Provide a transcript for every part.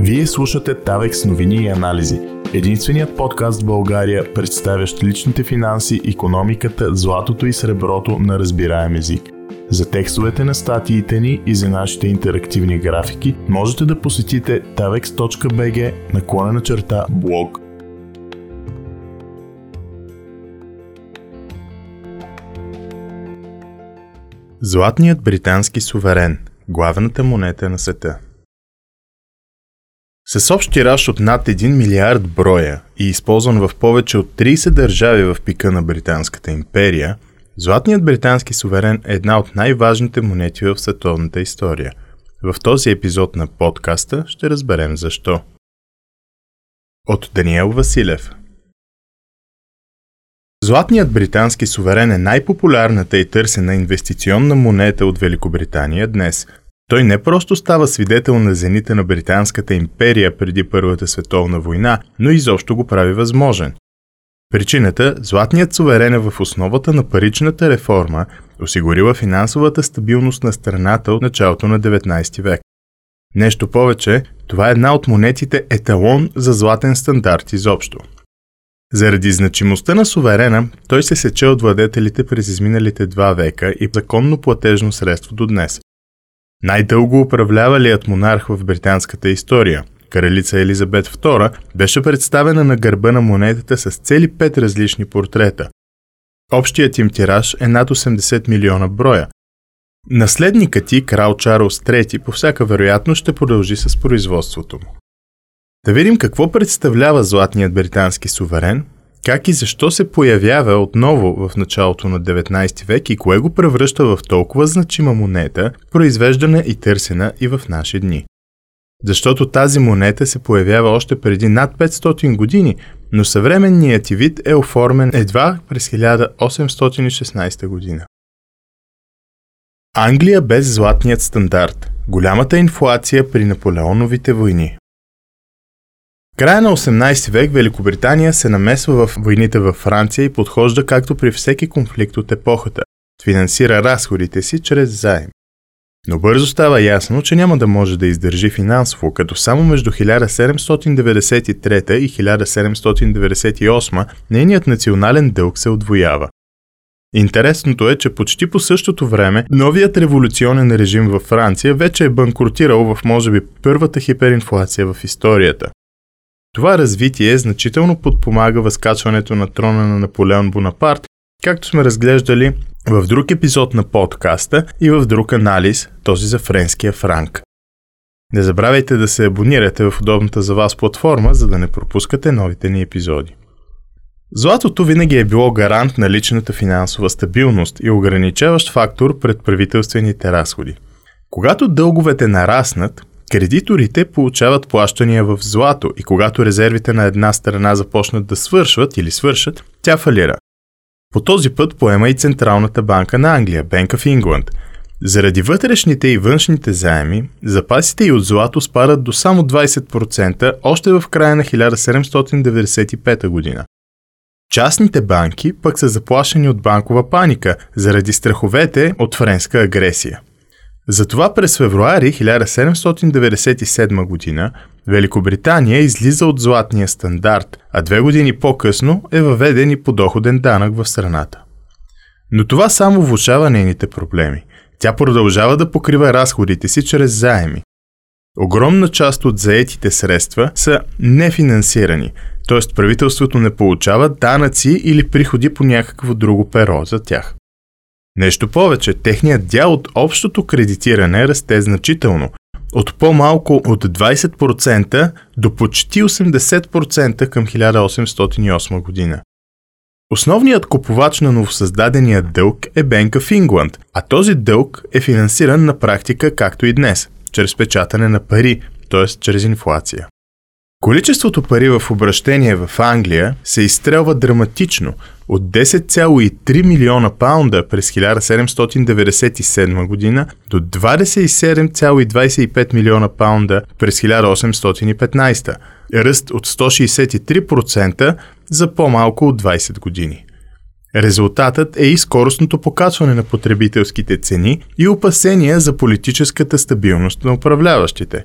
Вие слушате Тавекс новини и анализи. Единственият подкаст в България, представящ личните финанси, економиката, златото и среброто на разбираем език. За текстовете на статиите ни и за нашите интерактивни графики можете да посетите tavex.bg наклонена черта блог. Златният британски суверен – главната монета на света – с общ тираж от над 1 милиард броя и използван в повече от 30 държави в пика на Британската империя, Златният британски суверен е една от най-важните монети в световната история. В този епизод на подкаста ще разберем защо. От Даниел Василев Златният британски суверен е най-популярната и търсена инвестиционна монета от Великобритания днес – той не просто става свидетел на зените на Британската империя преди Първата световна война, но изобщо го прави възможен. Причината – златният суверен е в основата на паричната реформа, осигурила финансовата стабилност на страната от началото на 19 век. Нещо повече, това е една от монетите еталон за златен стандарт изобщо. Заради значимостта на суверена, той се сече от владетелите през изминалите два века и законно платежно средство до днес. Най-дълго управлявалият монарх в британската история, кралица Елизабет II, беше представена на гърба на монетата с цели пет различни портрета. Общият им тираж е над 80 милиона броя. Наследникът ти, крал Чарлз III, по всяка вероятност ще продължи с производството му. Да видим какво представлява златният британски суверен как и защо се появява отново в началото на 19 век и кое го превръща в толкова значима монета, произвеждана и търсена и в наши дни. Защото тази монета се появява още преди над 500 години, но съвременният вид е оформен едва през 1816 година. Англия без златният стандарт. Голямата инфлация при Наполеоновите войни края на 18 век Великобритания се намесва в войните във Франция и подхожда както при всеки конфликт от епохата. Финансира разходите си чрез заем. Но бързо става ясно, че няма да може да издържи финансово, като само между 1793 и 1798 нейният национален дълг се отвоява. Интересното е, че почти по същото време новият революционен режим във Франция вече е банкротирал в може би първата хиперинфлация в историята. Това развитие значително подпомага възкачването на трона на Наполеон Бонапарт, както сме разглеждали в друг епизод на подкаста и в друг анализ, този за френския франк. Не забравяйте да се абонирате в удобната за вас платформа, за да не пропускате новите ни епизоди. Златото винаги е било гарант на личната финансова стабилност и ограничаващ фактор пред правителствените разходи. Когато дълговете нараснат, Кредиторите получават плащания в злато и когато резервите на една страна започнат да свършват или свършат, тя фалира. По този път поема и Централната банка на Англия, Bank of England. Заради вътрешните и външните заеми, запасите и от злато спадат до само 20% още в края на 1795 година. Частните банки пък са заплашени от банкова паника заради страховете от френска агресия. Затова през февруари 1797 година Великобритания излиза от златния стандарт, а две години по-късно е въведен и подоходен данък в страната. Но това само влушава нейните проблеми. Тя продължава да покрива разходите си чрез заеми. Огромна част от заетите средства са нефинансирани, т.е. правителството не получава данъци или приходи по някакво друго перо за тях. Нещо повече, техният дял от общото кредитиране расте значително. От по-малко от 20% до почти 80% към 1808 година. Основният купувач на новосъздадения дълг е Bank of England, а този дълг е финансиран на практика както и днес, чрез печатане на пари, т.е. чрез инфлация. Количеството пари в обращение в Англия се изстрелва драматично от 10,3 милиона паунда през 1797 година до 27,25 милиона паунда през 1815, ръст от 163% за по-малко от 20 години. Резултатът е и скоростното покачване на потребителските цени и опасения за политическата стабилност на управляващите,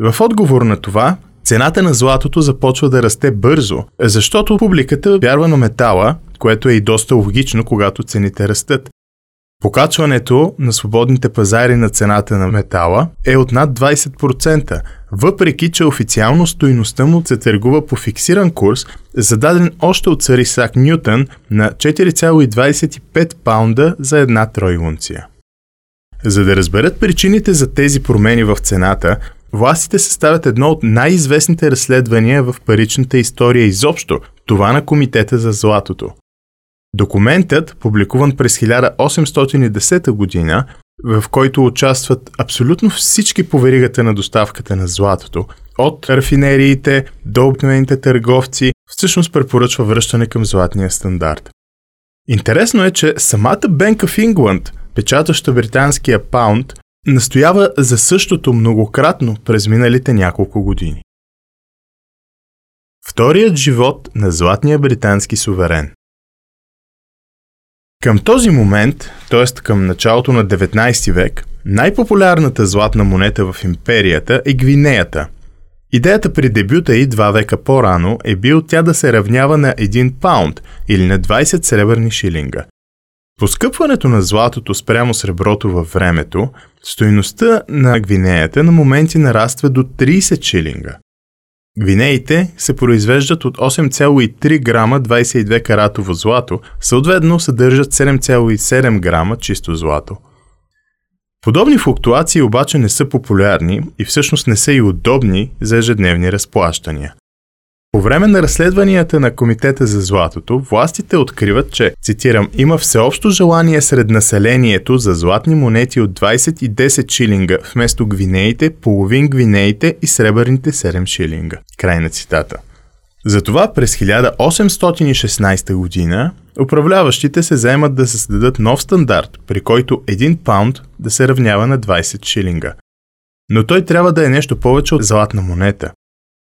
В отговор на това, цената на златото започва да расте бързо, защото публиката вярва на метала, което е и доста логично, когато цените растат. Покачването на свободните пазари на цената на метала е от над 20%, въпреки че официално стоиността му се търгува по фиксиран курс, зададен още от цар Исак Нютън на 4,25 паунда за една тройлунция. За да разберат причините за тези промени в цената, властите съставят едно от най-известните разследвания в паричната история изобщо, това на Комитета за златото. Документът, публикуван през 1810 година, в който участват абсолютно всички по веригата на доставката на златото, от рафинериите до обикновените търговци, всъщност препоръчва връщане към златния стандарт. Интересно е, че самата Bank of England, печатаща британския паунд, настоява за същото многократно през миналите няколко години. Вторият живот на златния британски суверен към този момент, т.е. към началото на 19 век, най-популярната златна монета в империята е гвинеята. Идеята при дебюта и два века по-рано е бил тя да се равнява на 1 паунд или на 20 сребърни шилинга. Поскъпването на златото спрямо среброто във времето, стоиността на гвинеята на моменти нараства до 30 шилинга. Гвинеите се произвеждат от 8,3 грама 22 каратово злато, съответно съдържат 7,7 грама чисто злато. Подобни флуктуации обаче не са популярни и всъщност не са и удобни за ежедневни разплащания – по време на разследванията на Комитета за златото, властите откриват, че, цитирам, има всеобщо желание сред населението за златни монети от 20 и 10 шилинга, вместо гвинеите, половин гвинеите и сребърните 7 шилинга. Край на цитата. Затова през 1816 година управляващите се заемат да създадат нов стандарт, при който 1 паунд да се равнява на 20 шилинга. Но той трябва да е нещо повече от златна монета.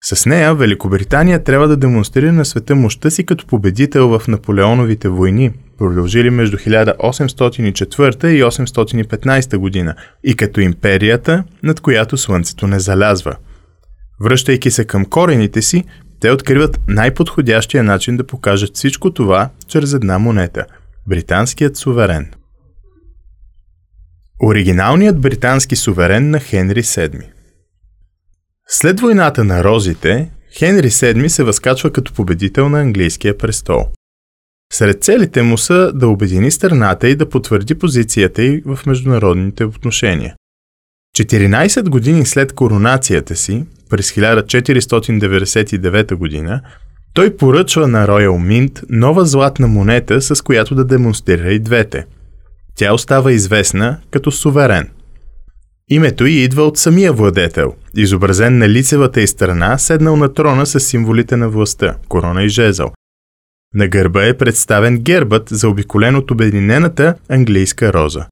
С нея Великобритания трябва да демонстрира на света мощта си като победител в Наполеоновите войни, продължили между 1804 и 815 година, и като империята, над която слънцето не залязва. Връщайки се към корените си, те откриват най-подходящия начин да покажат всичко това чрез една монета – британският суверен. Оригиналният британски суверен на Хенри VII – след войната на розите, Хенри VII се възкачва като победител на английския престол. Сред целите му са да обедини страната и да потвърди позицията й в международните отношения. 14 години след коронацията си, през 1499 година, той поръчва на Royal Mint нова златна монета, с която да демонстрира и двете. Тя остава известна като суверен – Името й идва от самия владетел, изобразен на лицевата й страна, седнал на трона с символите на властта – корона и жезъл. На гърба е представен гербът за обиколен от обединената английска роза.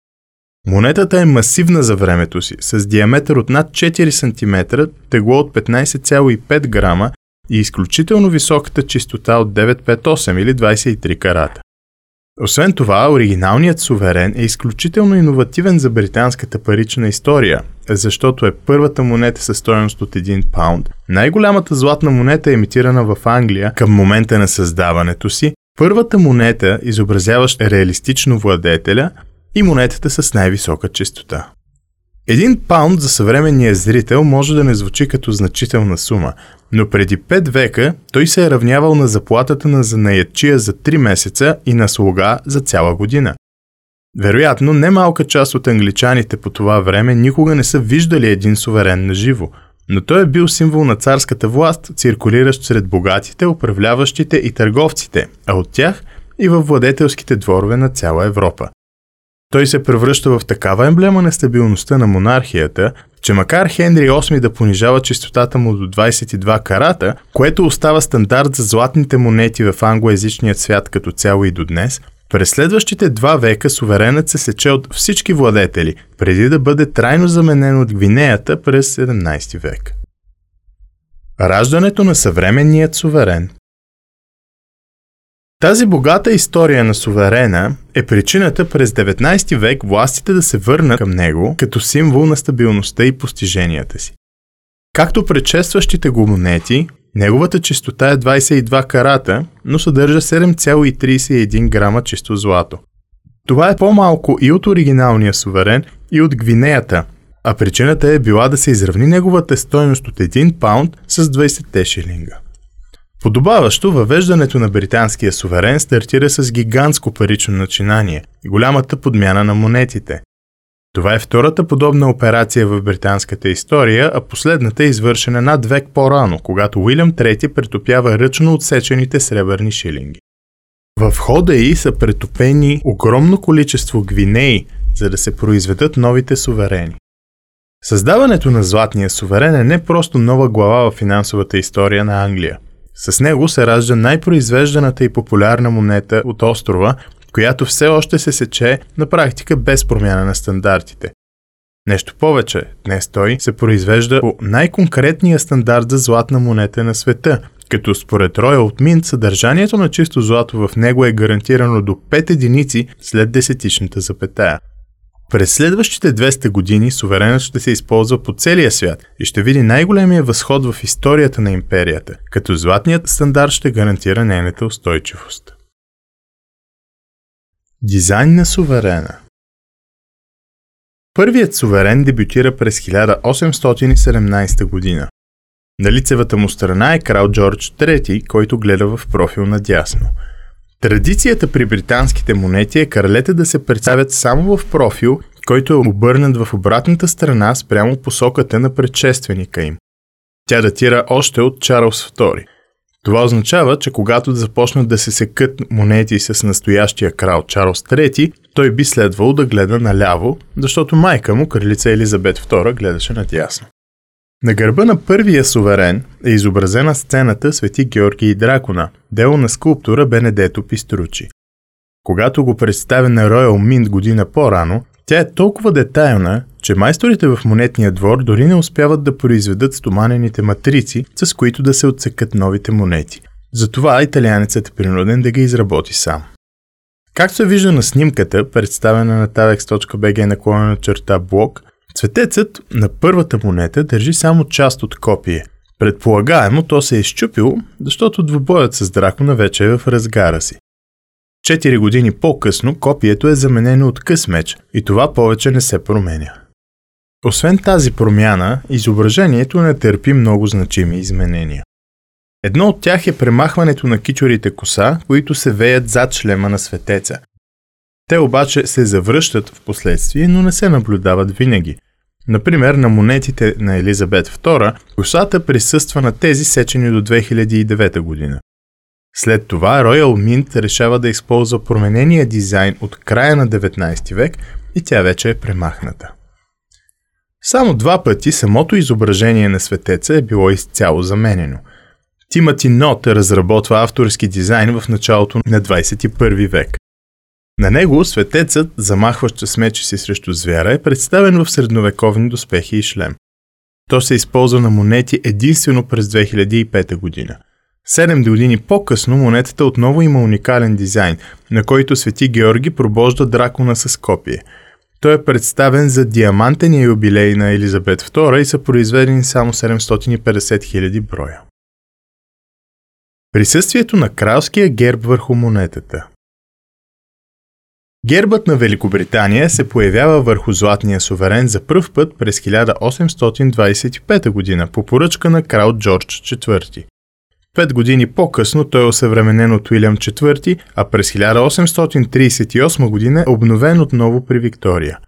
Монетата е масивна за времето си, с диаметър от над 4 см, тегло от 15,5 грама и изключително високата чистота от 958 или 23 карата. Освен това, оригиналният суверен е изключително иновативен за британската парична история, защото е първата монета със стоеност от 1 паунд, най-голямата златна монета емитирана в Англия към момента на създаването си, първата монета, изобразяваща реалистично владетеля и монетата с най-висока чистота. Един паунд за съвременния зрител може да не звучи като значителна сума, но преди 5 века той се е равнявал на заплатата на занаятчия за 3 месеца и на слуга за цяла година. Вероятно, немалка част от англичаните по това време никога не са виждали един суверен на живо, но той е бил символ на царската власт, циркулиращ сред богатите, управляващите и търговците, а от тях и във владетелските дворове на цяла Европа. Той се превръща в такава емблема на стабилността на монархията, че макар Хенри VIII да понижава чистотата му до 22 карата, което остава стандарт за златните монети в англоязичният свят като цяло и до днес, през следващите два века суверенът се сече от всички владетели, преди да бъде трайно заменен от Гвинеята през 17 век. Раждането на съвременният суверен тази богата история на суверена е причината през 19 век властите да се върнат към него като символ на стабилността и постиженията си. Както предшестващите го монети, неговата чистота е 22 карата, но съдържа 7,31 грама чисто злато. Това е по-малко и от оригиналния суверен, и от Гвинеята, а причината е била да се изравни неговата стойност от 1 паунд с 20 шилинга. Подобаващо, въвеждането на британския суверен стартира с гигантско парично начинание и голямата подмяна на монетите. Това е втората подобна операция в британската история, а последната е извършена над век по-рано, когато Уилям III претопява ръчно отсечените сребърни шилинги. В хода й са претопени огромно количество гвинеи, за да се произведат новите суверени. Създаването на златния суверен е не просто нова глава в финансовата история на Англия. С него се ражда най-произвежданата и популярна монета от острова, която все още се сече на практика без промяна на стандартите. Нещо повече, днес той се произвежда по най-конкретния стандарт за златна монета на света, като според Royal Mint съдържанието на чисто злато в него е гарантирано до 5 единици след десетичната запетая. През следващите 200 години суверенът ще се използва по целия свят и ще види най-големия възход в историята на империята, като златният стандарт ще гарантира нейната устойчивост. Дизайн на суверена Първият суверен дебютира през 1817 година. На лицевата му страна е крал Джордж III, който гледа в профил надясно. Традицията при британските монети е кралете да се представят само в профил, който е обърнат в обратната страна спрямо посоката на предшественика им. Тя датира още от Чарлз II – това означава, че когато започнат да се секат монети с настоящия крал Чарлз III, той би следвал да гледа наляво, защото майка му, кралица Елизабет II, гледаше надясно. На гърба на първия суверен е изобразена сцената Свети Георги и Дракона, дело на скулптура Бенедето Пистручи. Когато го представя на Royal Mint година по-рано, тя е толкова детайлна, че майсторите в монетния двор дори не успяват да произведат стоманените матрици, с които да се отсекат новите монети. Затова италианецът е принуден да ги изработи сам. Както се вижда на снимката, представена на tavex.bg наклонена черта блок, цветецът на първата монета държи само част от копие. Предполагаемо то се е изчупило, защото двубоят с дракона вече е в разгара си. Четири години по-късно копието е заменено от къс меч и това повече не се променя. Освен тази промяна, изображението не търпи много значими изменения. Едно от тях е премахването на кичорите коса, които се веят зад шлема на светеца. Те обаче се завръщат в последствие, но не се наблюдават винаги. Например, на монетите на Елизабет II косата присъства на тези сечени до 2009 година. След това Royal Mint решава да използва променения дизайн от края на 19 век и тя вече е премахната. Само два пъти самото изображение на светеца е било изцяло заменено. Тимати Нот разработва авторски дизайн в началото на 21 век. На него светецът, замахващ с меча си срещу звяра, е представен в средновековни доспехи и шлем. То се използва на монети единствено през 2005 година. Седем години по-късно монетата отново има уникален дизайн, на който Свети Георги пробожда дракона с копие. Той е представен за диамантения юбилей на Елизабет II и са произведени само 750 000 броя. Присъствието на кралския герб върху монетата Гербът на Великобритания се появява върху златния суверен за пръв път през 1825 година по поръчка на крал Джордж IV. Пет години по-късно той е осъвременен от Уилям IV, а през 1838 година е обновен отново при Виктория.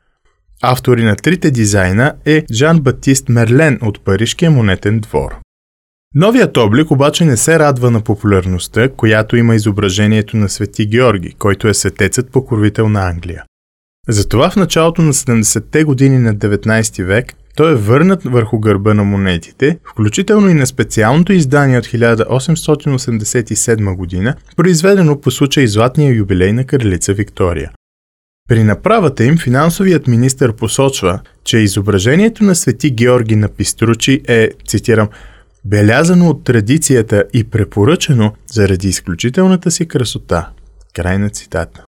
Автори на трите дизайна е Жан Батист Мерлен от Парижкия монетен двор. Новият облик обаче не се радва на популярността, която има изображението на Свети Георги, който е светецът покровител на Англия. Затова в началото на 70-те години на 19 век той е върнат върху гърба на монетите, включително и на специалното издание от 1887 година, произведено по случай златния юбилей на кралица Виктория. При направата им финансовият министр посочва, че изображението на свети Георги на Пистручи е, цитирам, белязано от традицията и препоръчено заради изключителната си красота. Край на цитата.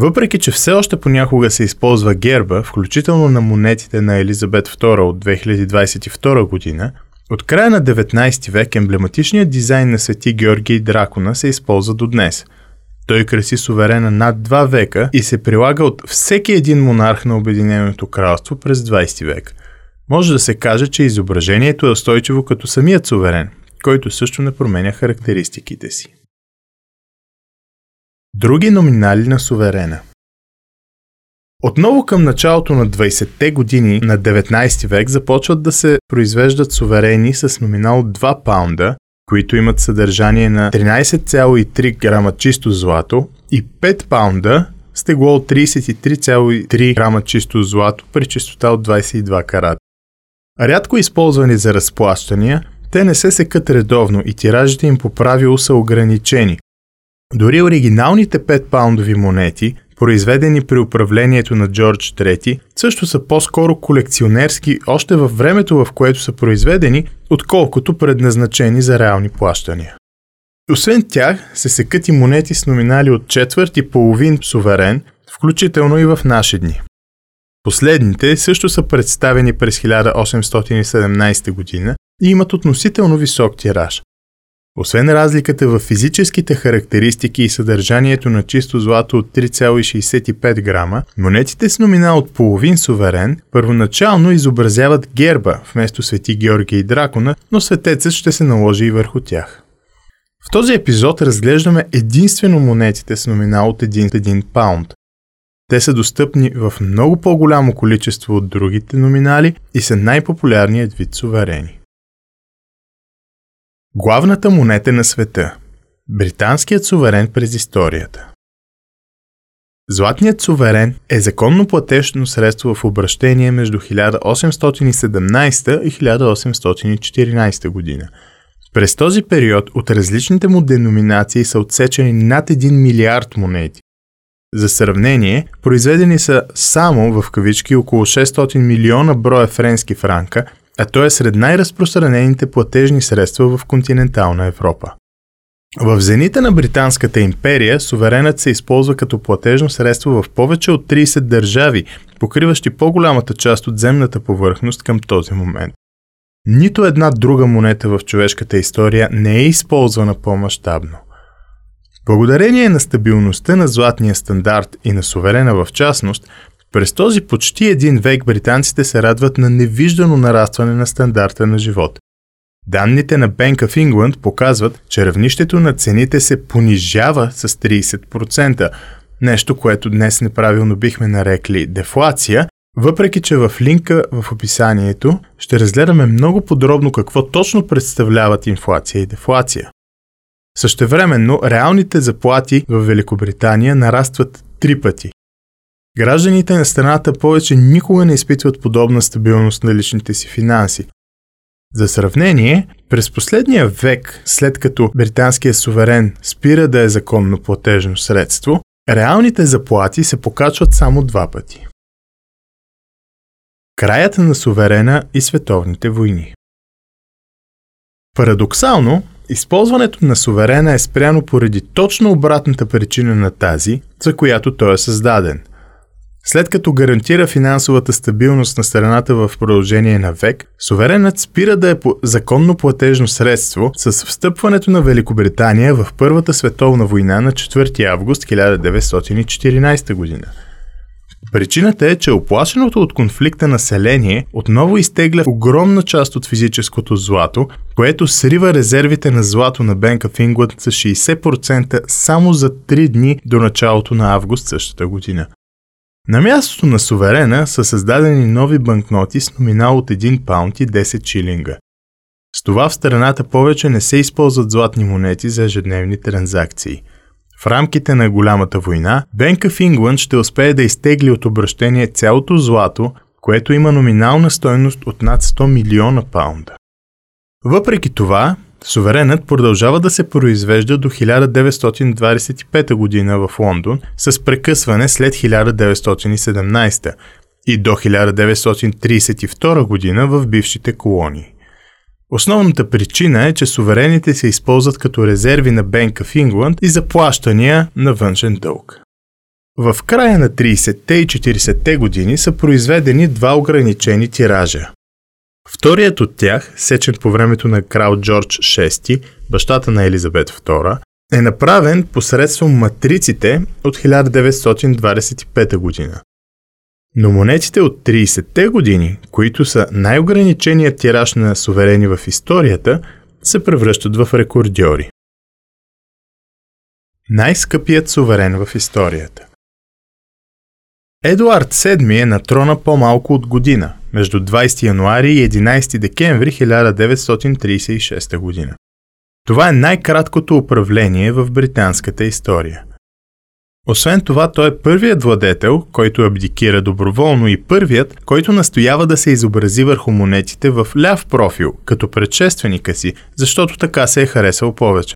Въпреки, че все още понякога се използва герба, включително на монетите на Елизабет II от 2022 година, От края на 19 век емблематичният дизайн на Свети Георгий Дракона се използва до днес. Той краси суверена над два века и се прилага от всеки един монарх на Обединеното кралство през 20 век. Може да се каже, че изображението е устойчиво като самият суверен, който също не променя характеристиките си. Други номинали на суверена Отново към началото на 20-те години на 19 век започват да се произвеждат суверени с номинал 2 паунда, които имат съдържание на 13,3 грама чисто злато и 5 паунда с тегло от 33,3 грама чисто злато при чистота от 22 карата. Рядко използвани за разплащания, те не се секат редовно и тиражите им по правило са ограничени. Дори оригиналните 5 паундови монети, произведени при управлението на Джордж III, също са по-скоро колекционерски още във времето, в което са произведени, отколкото предназначени за реални плащания. Освен тях се секат и монети с номинали от четвърт и половин суверен, включително и в наши дни. Последните също са представени през 1817 година и имат относително висок тираж. Освен разликата в физическите характеристики и съдържанието на чисто злато от 3,65 грама, монетите с номинал от половин суверен първоначално изобразяват герба вместо Свети Георгия и Дракона, но светецът ще се наложи и върху тях. В този епизод разглеждаме единствено монетите с номинал от 1, 1 паунд. Те са достъпни в много по-голямо количество от другите номинали и са най-популярният вид суверени. Главната монета на света Британският суверен през историята Златният суверен е законно платежно средство в обращение между 1817 и 1814 година. През този период от различните му деноминации са отсечени над 1 милиард монети. За сравнение, произведени са само в кавички около 600 милиона броя френски франка а той е сред най-разпространените платежни средства в континентална Европа. В зените на Британската империя суверенът се използва като платежно средство в повече от 30 държави, покриващи по-голямата част от земната повърхност към този момент. Нито една друга монета в човешката история не е използвана по-масштабно. Благодарение на стабилността на златния стандарт и на суверена в частност, през този почти един век британците се радват на невиждано нарастване на стандарта на живот. Данните на Bank of England показват, че равнището на цените се понижава с 30%, нещо, което днес неправилно бихме нарекли дефлация, въпреки че в линка в описанието ще разгледаме много подробно какво точно представляват инфлация и дефлация. Същевременно, реалните заплати в Великобритания нарастват три пъти Гражданите на страната повече никога не изпитват подобна стабилност на личните си финанси. За сравнение, през последния век, след като британският суверен спира да е законно платежно средство, реалните заплати се покачват само два пъти. Краят на суверена и световните войни Парадоксално, използването на суверена е спряно поради точно обратната причина на тази, за която той е създаден – след като гарантира финансовата стабилност на страната в продължение на век, суверенът спира да е по законно платежно средство с встъпването на Великобритания в Първата световна война на 4 август 1914 година. Причината е, че оплашеното от конфликта население отново изтегля огромна част от физическото злато, което срива резервите на злато на Bank of England с 60% само за 3 дни до началото на август същата година. На мястото на суверена са създадени нови банкноти с номинал от 1 паунт и 10 чилинга. С това в страната повече не се използват златни монети за ежедневни транзакции. В рамките на голямата война, Bank of England ще успее да изтегли от обращение цялото злато, което има номинална стойност от над 100 милиона паунда. Въпреки това, Суверенът продължава да се произвежда до 1925 година в Лондон с прекъсване след 1917 и до 1932 година в бившите колонии. Основната причина е, че суверените се използват като резерви на Bank of England и заплащания на външен дълг. В края на 30-те и 40-те години са произведени два ограничени тиража Вторият от тях, сечен по времето на крал Джордж VI, бащата на Елизабет II, е направен посредством матриците от 1925 година. Но монетите от 30-те години, които са най-ограниченият тираж на суверени в историята, се превръщат в рекордьори. Най-скъпият суверен в историята Едуард VII е на трона по-малко от година, между 20 януари и 11 декември 1936 година. Това е най-краткото управление в британската история. Освен това, той е първият владетел, който абдикира доброволно и първият, който настоява да се изобрази върху монетите в ляв профил, като предшественика си, защото така се е харесал повече.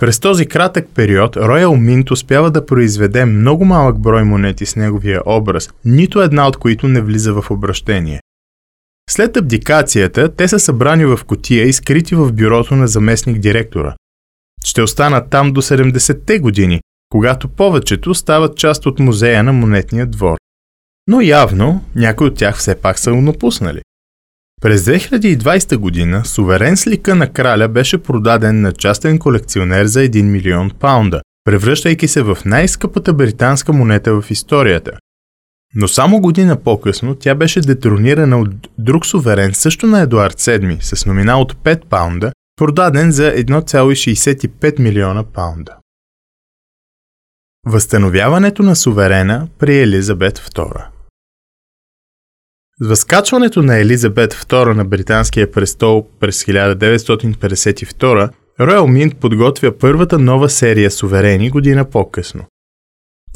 През този кратък период Royal Mint успява да произведе много малък брой монети с неговия образ, нито една от които не влиза в обращение. След абдикацията, те са събрани в котия и скрити в бюрото на заместник директора. Ще останат там до 70-те години, когато повечето стават част от музея на монетния двор. Но явно някои от тях все пак са напуснали. През 2020 година суверен с лика на краля беше продаден на частен колекционер за 1 милион паунда, превръщайки се в най-скъпата британска монета в историята. Но само година по-късно тя беше детронирана от друг суверен също на Едуард VII с номинал от 5 паунда, продаден за 1,65 милиона паунда. Възстановяването на суверена при Елизабет II с възкачването на Елизабет II на британския престол през 1952, Royal Mint подготвя първата нова серия суверени година по-късно.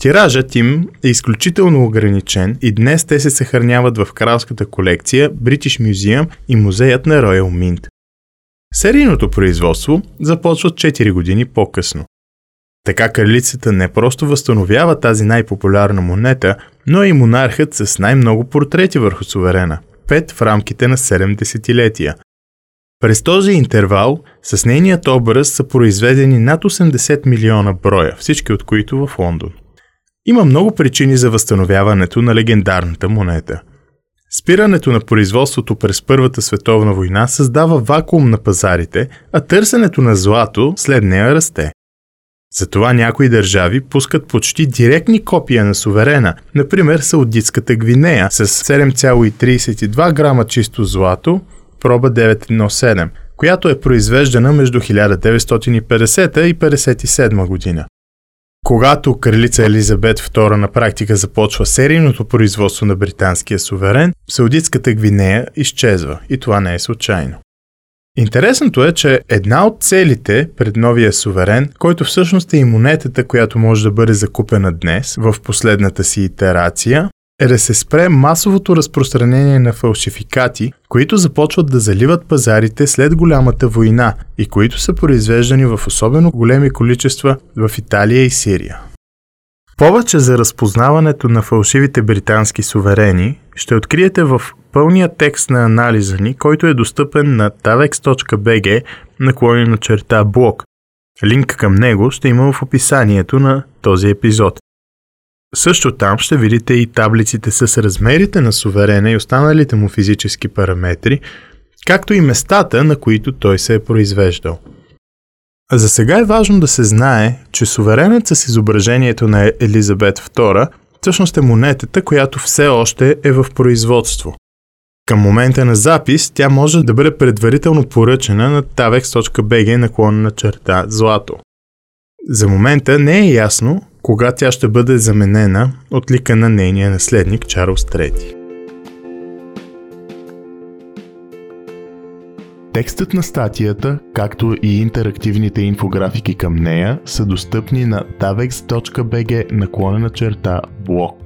Тиражът им е изключително ограничен и днес те се съхраняват в кралската колекция, British Museum и музеят на Royal Mint. Серийното производство започва 4 години по-късно. Така кралицата не просто възстановява тази най-популярна монета, но и монархът с най-много портрети върху суверена – пет в рамките на 7 десетилетия. През този интервал с нейният образ са произведени над 80 милиона броя, всички от които в Лондон. Има много причини за възстановяването на легендарната монета. Спирането на производството през Първата световна война създава вакуум на пазарите, а търсенето на злато след нея расте. Затова някои държави пускат почти директни копия на суверена, например Саудитската Гвинея с 7,32 грама чисто злато, проба 917, която е произвеждана между 1950 и 1957 година. Когато кралица Елизабет II на практика започва серийното производство на британския суверен, Саудитската Гвинея изчезва и това не е случайно. Интересното е, че една от целите пред новия суверен, който всъщност е и монетата, която може да бъде закупена днес в последната си итерация, е да се спре масовото разпространение на фалшификати, които започват да заливат пазарите след голямата война и които са произвеждани в особено големи количества в Италия и Сирия. Повече за разпознаването на фалшивите британски суверени ще откриете в пълния текст на анализа ни, който е достъпен на tavex.bg наклонена черта блог. Линк към него ще има в описанието на този епизод. Също там ще видите и таблиците с размерите на суверена и останалите му физически параметри, както и местата, на които той се е произвеждал. За сега е важно да се знае, че суверенът с изображението на Елизабет II всъщност е монетата, която все още е в производство. Към момента на запис тя може да бъде предварително поръчена на tavex.bg наклон на черта злато. За момента не е ясно кога тя ще бъде заменена от лика на нейния наследник Чарлз III. Текстът на статията, както и интерактивните инфографики към нея са достъпни на tavex.bg наклонена черта блог.